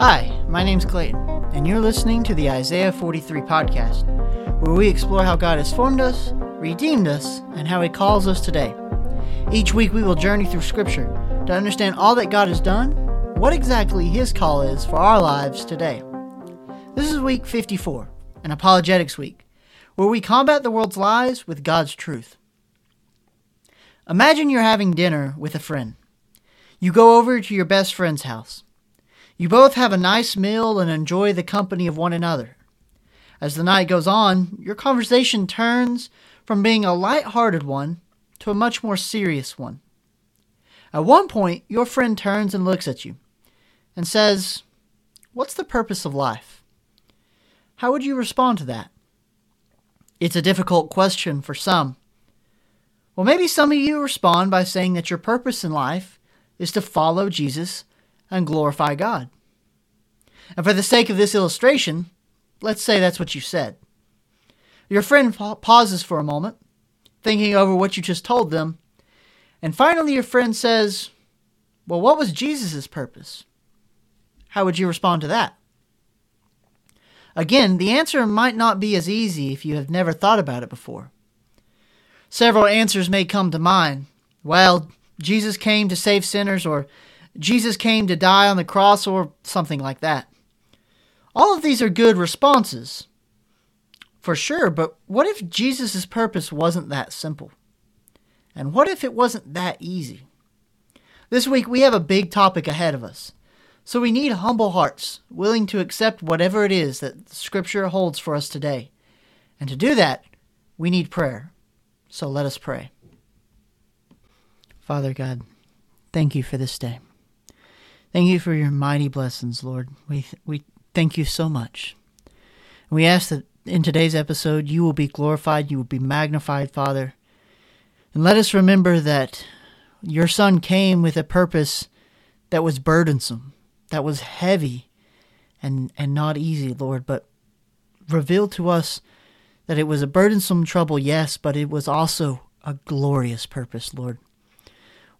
Hi, my name's Clayton, and you're listening to the Isaiah 43 podcast, where we explore how God has formed us, redeemed us, and how He calls us today. Each week we will journey through Scripture to understand all that God has done, what exactly His call is for our lives today. This is week 54, an apologetics week, where we combat the world's lies with God's truth. Imagine you're having dinner with a friend. You go over to your best friend's house. You both have a nice meal and enjoy the company of one another. As the night goes on, your conversation turns from being a light-hearted one to a much more serious one. At one point, your friend turns and looks at you and says, What's the purpose of life? How would you respond to that? It's a difficult question for some. Well, maybe some of you respond by saying that your purpose in life is to follow Jesus and glorify God. And for the sake of this illustration, let's say that's what you said. Your friend pauses for a moment, thinking over what you just told them, and finally your friend says, Well, what was Jesus' purpose? How would you respond to that? Again, the answer might not be as easy if you have never thought about it before. Several answers may come to mind. Well, Jesus came to save sinners, or Jesus came to die on the cross, or something like that. All of these are good responses, for sure, but what if Jesus' purpose wasn't that simple? And what if it wasn't that easy? This week we have a big topic ahead of us, so we need humble hearts, willing to accept whatever it is that Scripture holds for us today. And to do that, we need prayer. So let us pray. Father God, thank you for this day. Thank you for your mighty blessings, Lord. We, we thank you so much. We ask that in today's episode you will be glorified, you will be magnified, Father. And let us remember that your Son came with a purpose that was burdensome, that was heavy and, and not easy, Lord, but revealed to us that it was a burdensome trouble, yes, but it was also a glorious purpose, Lord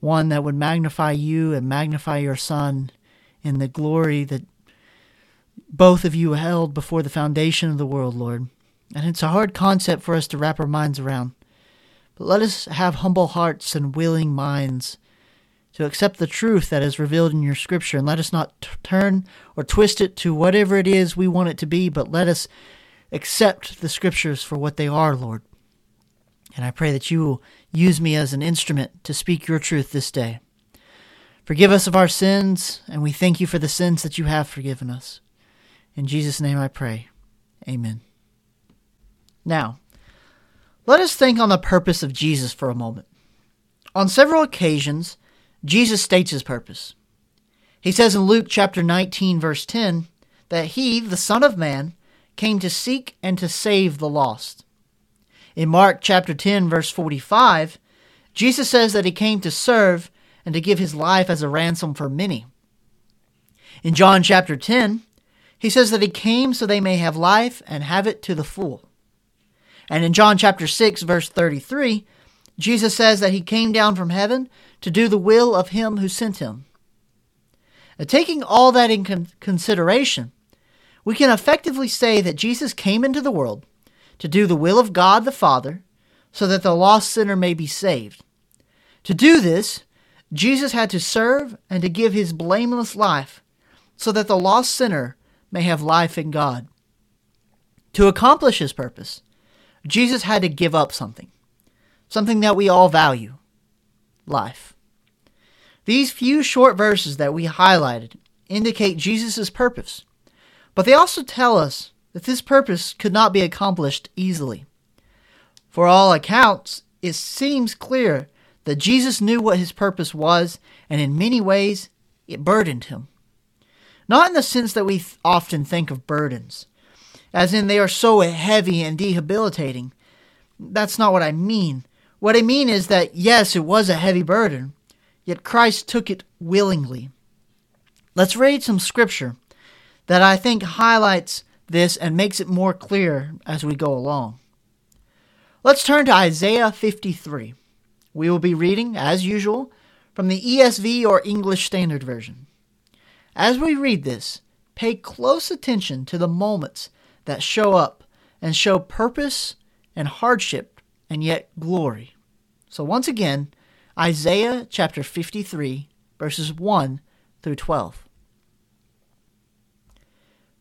one that would magnify you and magnify your Son in the glory that both of you held before the foundation of the world, Lord. And it's a hard concept for us to wrap our minds around. But let us have humble hearts and willing minds to accept the truth that is revealed in your scripture. And let us not t- turn or twist it to whatever it is we want it to be, but let us accept the scriptures for what they are, Lord. And I pray that you will use me as an instrument to speak your truth this day. Forgive us of our sins, and we thank you for the sins that you have forgiven us. In Jesus' name I pray. Amen. Now, let us think on the purpose of Jesus for a moment. On several occasions, Jesus states his purpose. He says in Luke chapter 19, verse 10, that he, the Son of Man, came to seek and to save the lost. In Mark chapter 10 verse 45, Jesus says that he came to serve and to give his life as a ransom for many. In John chapter 10, he says that he came so they may have life and have it to the full. And in John chapter 6 verse 33, Jesus says that he came down from heaven to do the will of him who sent him. Now, taking all that in con- consideration, we can effectively say that Jesus came into the world to do the will of God the Father, so that the lost sinner may be saved. To do this, Jesus had to serve and to give his blameless life, so that the lost sinner may have life in God. To accomplish his purpose, Jesus had to give up something, something that we all value life. These few short verses that we highlighted indicate Jesus' purpose, but they also tell us that this purpose could not be accomplished easily. For all accounts, it seems clear that Jesus knew what his purpose was, and in many ways, it burdened him. Not in the sense that we often think of burdens, as in they are so heavy and debilitating. That's not what I mean. What I mean is that, yes, it was a heavy burden, yet Christ took it willingly. Let's read some scripture that I think highlights this and makes it more clear as we go along. Let's turn to Isaiah 53. We will be reading, as usual, from the ESV or English Standard Version. As we read this, pay close attention to the moments that show up and show purpose and hardship and yet glory. So, once again, Isaiah chapter 53, verses 1 through 12.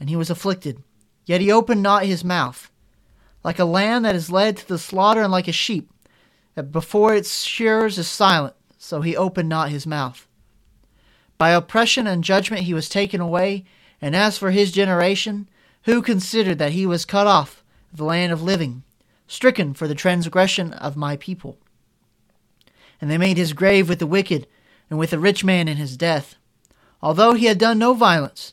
and he was afflicted, yet he opened not his mouth. Like a lamb that is led to the slaughter, and like a sheep that before its shearers is silent, so he opened not his mouth. By oppression and judgment he was taken away, and as for his generation, who considered that he was cut off of the land of living, stricken for the transgression of my people? And they made his grave with the wicked, and with the rich man in his death, although he had done no violence,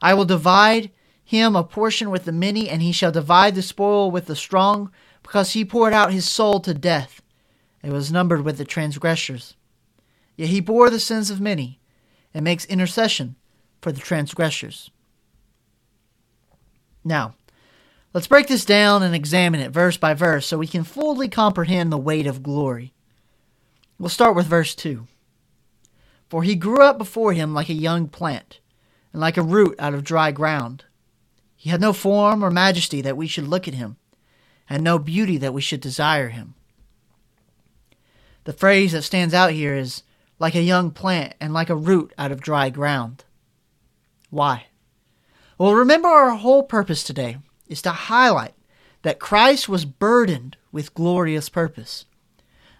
I will divide him a portion with the many, and he shall divide the spoil with the strong, because he poured out his soul to death. It was numbered with the transgressors. Yet he bore the sins of many, and makes intercession for the transgressors. Now, let's break this down and examine it verse by verse so we can fully comprehend the weight of glory. We'll start with verse 2. For he grew up before him like a young plant and like a root out of dry ground. He had no form or majesty that we should look at him, and no beauty that we should desire him. The phrase that stands out here is like a young plant and like a root out of dry ground. Why? Well, remember our whole purpose today is to highlight that Christ was burdened with glorious purpose.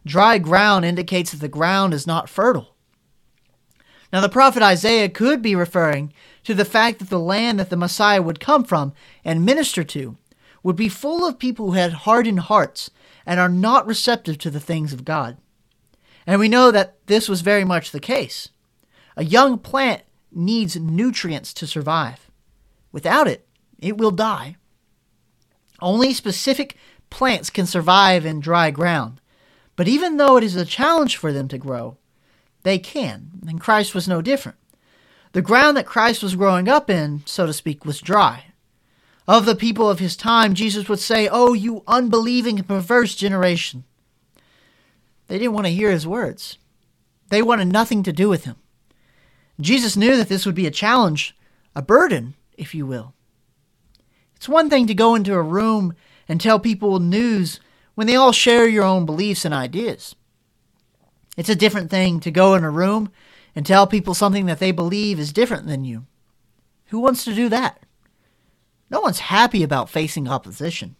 Dry ground indicates that the ground is not fertile. Now, the prophet Isaiah could be referring to the fact that the land that the Messiah would come from and minister to would be full of people who had hardened hearts and are not receptive to the things of God. And we know that this was very much the case. A young plant needs nutrients to survive. Without it, it will die. Only specific plants can survive in dry ground. But even though it is a challenge for them to grow, they can, and Christ was no different. The ground that Christ was growing up in, so to speak, was dry. Of the people of his time, Jesus would say, Oh, you unbelieving and perverse generation. They didn't want to hear his words, they wanted nothing to do with him. Jesus knew that this would be a challenge, a burden, if you will. It's one thing to go into a room and tell people news when they all share your own beliefs and ideas. It's a different thing to go in a room and tell people something that they believe is different than you. Who wants to do that? No one's happy about facing opposition.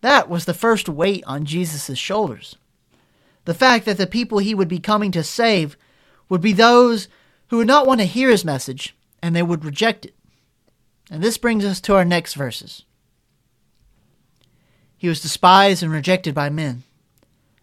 That was the first weight on Jesus' shoulders. The fact that the people he would be coming to save would be those who would not want to hear his message and they would reject it. And this brings us to our next verses. He was despised and rejected by men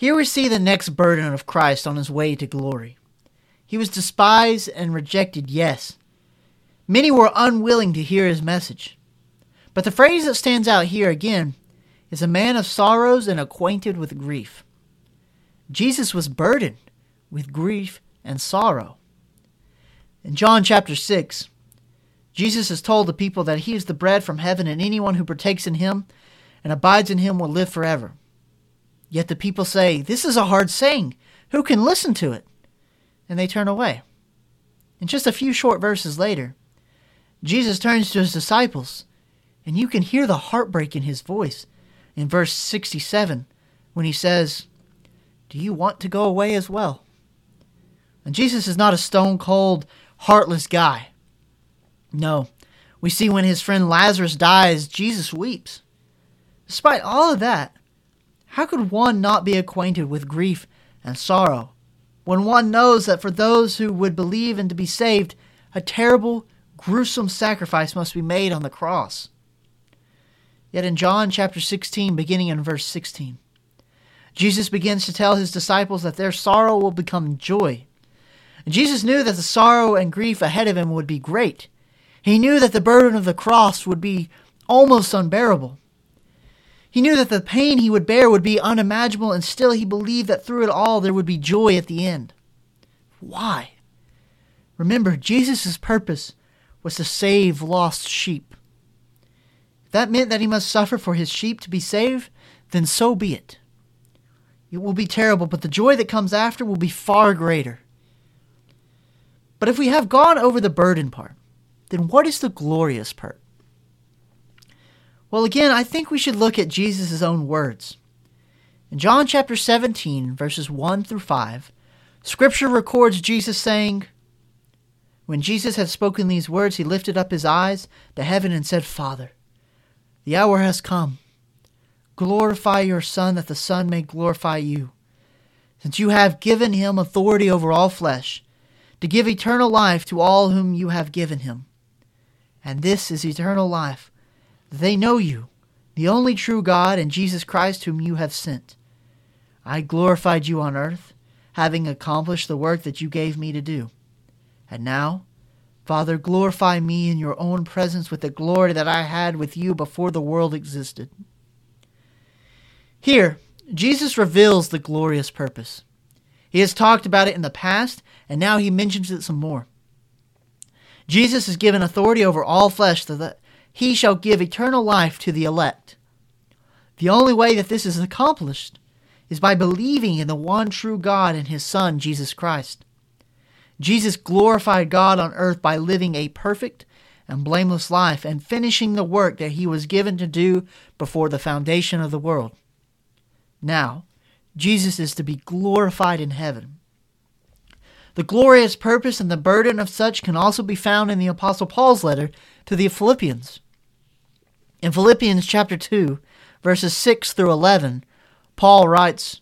Here we see the next burden of Christ on his way to glory. He was despised and rejected, yes. Many were unwilling to hear his message. But the phrase that stands out here again is a man of sorrows and acquainted with grief. Jesus was burdened with grief and sorrow. In John chapter 6, Jesus has told the people that he is the bread from heaven, and anyone who partakes in him and abides in him will live forever. Yet the people say, This is a hard saying. Who can listen to it? And they turn away. And just a few short verses later, Jesus turns to his disciples, and you can hear the heartbreak in his voice in verse 67 when he says, Do you want to go away as well? And Jesus is not a stone cold, heartless guy. No, we see when his friend Lazarus dies, Jesus weeps. Despite all of that, how could one not be acquainted with grief and sorrow when one knows that for those who would believe and to be saved, a terrible, gruesome sacrifice must be made on the cross? Yet in John chapter 16, beginning in verse 16, Jesus begins to tell his disciples that their sorrow will become joy. And Jesus knew that the sorrow and grief ahead of him would be great. He knew that the burden of the cross would be almost unbearable. He knew that the pain he would bear would be unimaginable, and still he believed that through it all there would be joy at the end. Why? Remember, Jesus' purpose was to save lost sheep. If that meant that he must suffer for his sheep to be saved, then so be it. It will be terrible, but the joy that comes after will be far greater. But if we have gone over the burden part, then what is the glorious part? Well, again, I think we should look at Jesus' own words. In John chapter 17, verses 1 through 5, Scripture records Jesus saying, When Jesus had spoken these words, he lifted up his eyes to heaven and said, Father, the hour has come. Glorify your Son, that the Son may glorify you, since you have given him authority over all flesh, to give eternal life to all whom you have given him. And this is eternal life, they know you, the only true God, and Jesus Christ, whom you have sent. I glorified you on earth, having accomplished the work that you gave me to do. And now, Father, glorify me in your own presence with the glory that I had with you before the world existed. Here, Jesus reveals the glorious purpose. He has talked about it in the past, and now he mentions it some more. Jesus is given authority over all flesh so that he shall give eternal life to the elect. The only way that this is accomplished is by believing in the one true God and his Son, Jesus Christ. Jesus glorified God on earth by living a perfect and blameless life and finishing the work that he was given to do before the foundation of the world. Now, Jesus is to be glorified in heaven. The glorious purpose and the burden of such can also be found in the Apostle Paul's letter to the Philippians. In Philippians chapter 2, verses 6 through 11, Paul writes,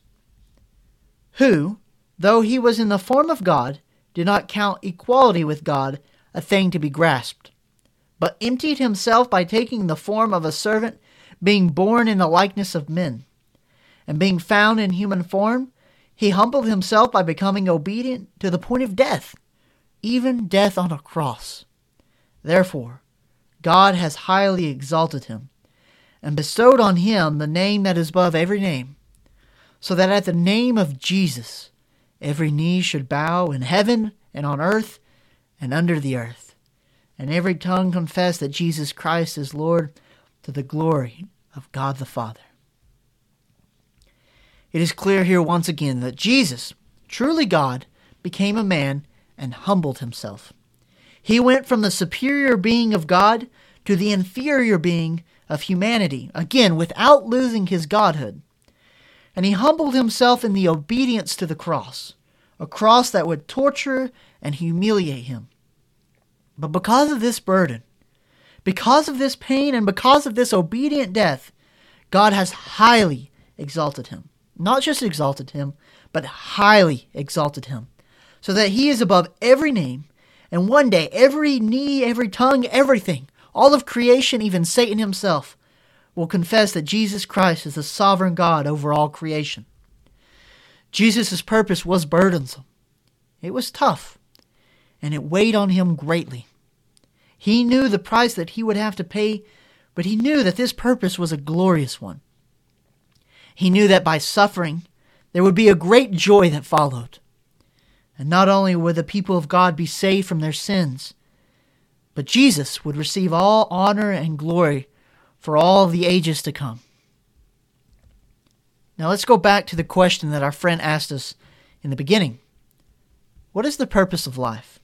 Who, though he was in the form of God, did not count equality with God a thing to be grasped, but emptied himself by taking the form of a servant, being born in the likeness of men. And being found in human form, he humbled himself by becoming obedient to the point of death, even death on a cross. Therefore, God has highly exalted him and bestowed on him the name that is above every name, so that at the name of Jesus every knee should bow in heaven and on earth and under the earth, and every tongue confess that Jesus Christ is Lord to the glory of God the Father. It is clear here once again that Jesus, truly God, became a man and humbled himself. He went from the superior being of God to the inferior being of humanity, again, without losing his godhood. And he humbled himself in the obedience to the cross, a cross that would torture and humiliate him. But because of this burden, because of this pain, and because of this obedient death, God has highly exalted him not just exalted him, but highly exalted him, so that he is above every name, And one day, every knee, every tongue, everything, all of creation, even Satan himself, will confess that Jesus Christ is the sovereign God over all creation. Jesus' purpose was burdensome. It was tough, and it weighed on him greatly. He knew the price that he would have to pay, but he knew that this purpose was a glorious one. He knew that by suffering, there would be a great joy that followed. And not only would the people of God be saved from their sins, but Jesus would receive all honor and glory for all the ages to come. Now let's go back to the question that our friend asked us in the beginning What is the purpose of life?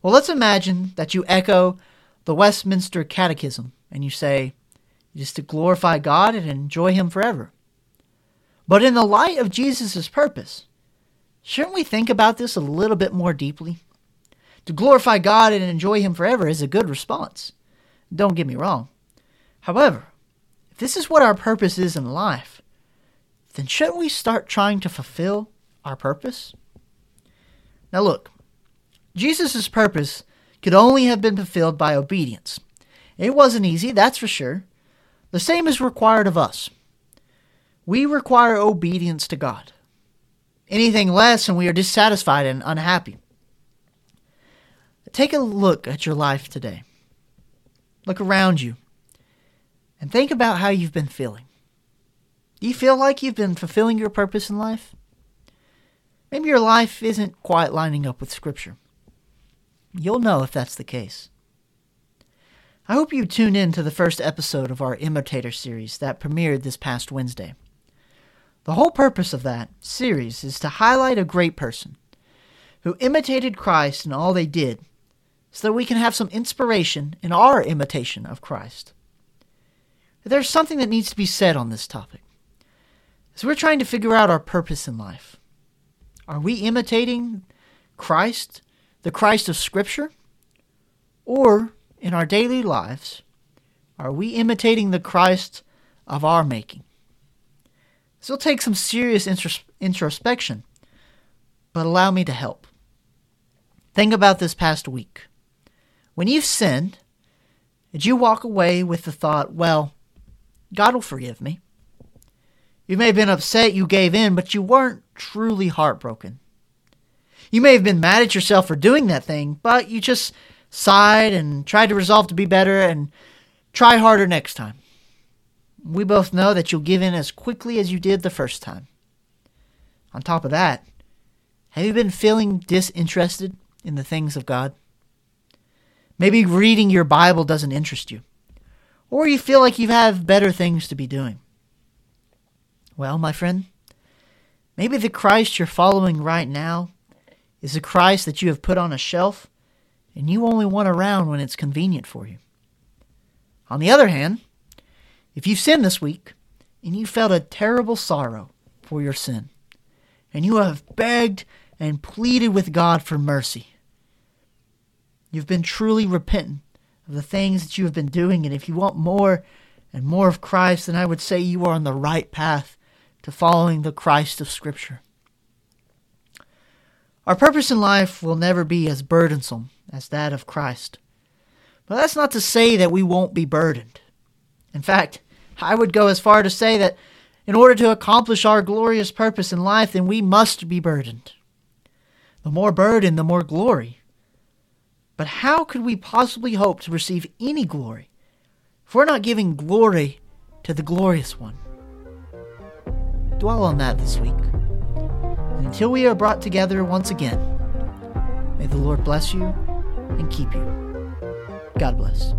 Well, let's imagine that you echo the Westminster Catechism and you say, it is to glorify God and enjoy Him forever. But in the light of Jesus' purpose, shouldn't we think about this a little bit more deeply? To glorify God and enjoy Him forever is a good response. Don't get me wrong. However, if this is what our purpose is in life, then shouldn't we start trying to fulfill our purpose? Now, look, Jesus' purpose could only have been fulfilled by obedience. It wasn't easy, that's for sure. The same is required of us. We require obedience to God. Anything less, and we are dissatisfied and unhappy. Take a look at your life today. Look around you and think about how you've been feeling. Do you feel like you've been fulfilling your purpose in life? Maybe your life isn't quite lining up with Scripture. You'll know if that's the case. I hope you tune in to the first episode of our Imitator series that premiered this past Wednesday. The whole purpose of that series is to highlight a great person who imitated Christ in all they did so that we can have some inspiration in our imitation of Christ. There's something that needs to be said on this topic. As we're trying to figure out our purpose in life, are we imitating Christ, the Christ of Scripture? Or, in our daily lives, are we imitating the Christ of our making? This will take some serious intros- introspection, but allow me to help. Think about this past week. When you've sinned, did you walk away with the thought, well, God will forgive me? You may have been upset you gave in, but you weren't truly heartbroken. You may have been mad at yourself for doing that thing, but you just sighed and tried to resolve to be better and try harder next time. We both know that you'll give in as quickly as you did the first time. On top of that, have you been feeling disinterested in the things of God? Maybe reading your Bible doesn't interest you. Or you feel like you have better things to be doing. Well, my friend, maybe the Christ you're following right now is the Christ that you have put on a shelf and you only want around when it's convenient for you. On the other hand, if you've sinned this week and you felt a terrible sorrow for your sin, and you have begged and pleaded with God for mercy, You've been truly repentant of the things that you have been doing, and if you want more and more of Christ, then I would say you are on the right path to following the Christ of Scripture. Our purpose in life will never be as burdensome as that of Christ. But that's not to say that we won't be burdened. In fact, I would go as far to say that in order to accomplish our glorious purpose in life, then we must be burdened. The more burden, the more glory. But how could we possibly hope to receive any glory if we're not giving glory to the glorious one? Dwell on that this week. And until we are brought together once again, may the Lord bless you and keep you. God bless.